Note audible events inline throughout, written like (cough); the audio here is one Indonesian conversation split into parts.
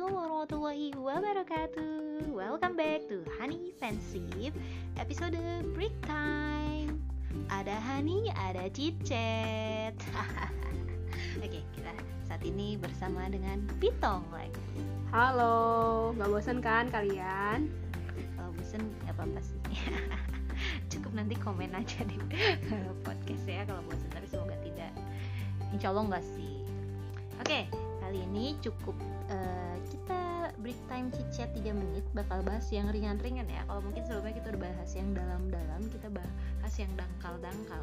Assalamualaikum warahmatullahi wabarakatuh. Welcome back to Honey Fansip Episode break time. Ada Honey, ada Cicet (laughs) Oke, kita saat ini bersama dengan Pitong lagi. Halo, gak bosen kan kalian? Kalau bosen gak apa-apa sih. (laughs) Cukup nanti komen aja di (laughs) podcast ya kalau bosan Tapi semoga tidak. Insya Allah gak sih. Oke, okay, kali ini cukup eh, kita break time chit chat 3 menit bakal bahas yang ringan-ringan ya. Kalau mungkin sebelumnya kita udah bahas yang dalam-dalam, kita bahas yang dangkal-dangkal.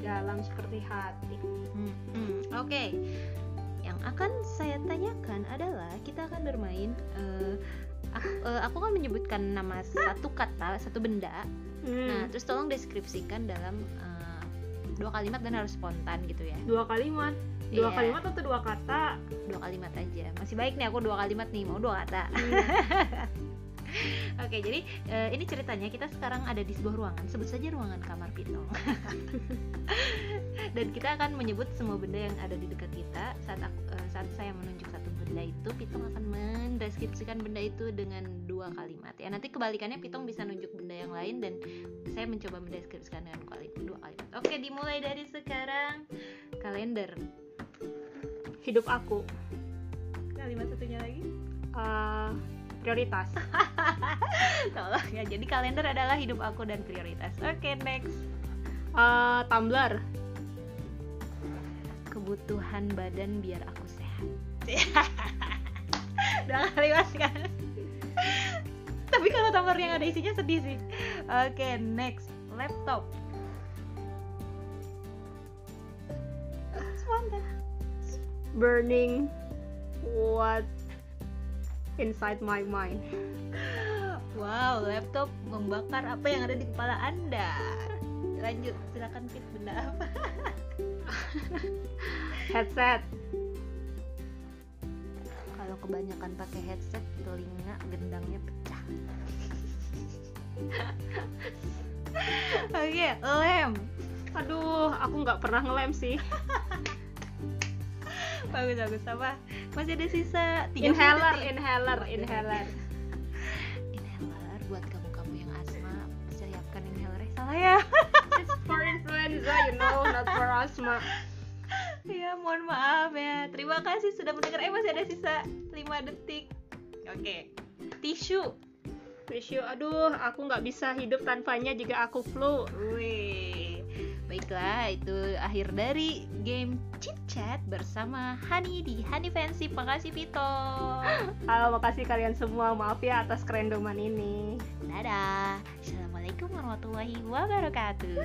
Dalam seperti hati. Hmm, hmm, Oke, yang akan saya tanyakan adalah kita akan bermain. eh, aku, eh, aku kan menyebutkan nama satu kata, satu benda. Nah, Hmm, terus tolong deskripsikan dalam eh, dua kalimat dan harus spontan gitu ya. dua kalimat, dua Iya, kalimat atau dua kata? dua kalimat aja. Masih baik nih aku dua kalimat nih, mau dua kata. (laughs) Oke, jadi eh, ini ceritanya kita sekarang ada di sebuah ruangan, sebut saja ruangan kamar Pitong. (laughs) Dan kita akan menyebut semua benda yang ada di dekat kita. Saat aku, eh, saat saya menunjuk satu benda itu, Pitong akan mendeskripsikan benda itu dengan dua kalimat. Ya, nanti kebalikannya Pitong bisa nunjuk benda yang lain dan saya mencoba mendeskripsikan dengan Oke, dimulai dari sekarang. Kalender. Hidup aku, Kalimat satunya lagi. eh, prioritas. (laughs) Tolong ya. Jadi kalender adalah hidup aku dan prioritas. Oke, next. Eh, Tumblr, Kebutuhan badan biar aku sehat. (laughs) Udah kali mas kan. Tapi kalau Tumblr yang ada isinya sedih sih. Oke, next. Laptop. Burning what inside my mind. Wow, laptop membakar apa yang ada di kepala Anda. Lanjut, silakan Fit benda apa? (laughs) Headset, Kalau kebanyakan pakai headset, telinga gendangnya pecah. (laughs) Oke, lem. aduh, aku nggak pernah ngelem sih. (laughs) Bagus bagus apa? Masih ada sisa tiga Inhaler, nih. inhaler, inhaler. Inhaler buat kamu-kamu yang asma, siapkan inhaler. Salah ya? It's for influenza, you know, not for asthma. ya, mohon maaf ya. Terima kasih sudah mendengar. Eh masih ada sisa 5 detik. Oke. Tisu. Tisu, aduh, aku nggak bisa hidup tanpanya jika aku flu. Wih, baiklah itu akhir dari game chit chat bersama Hani di Hani Fancy. Makasih Pito. (gasps) Halo, makasih kalian semua. Maaf ya atas kerendoman ini. Dadah. Assalamualaikum warahmatullahi wabarakatuh.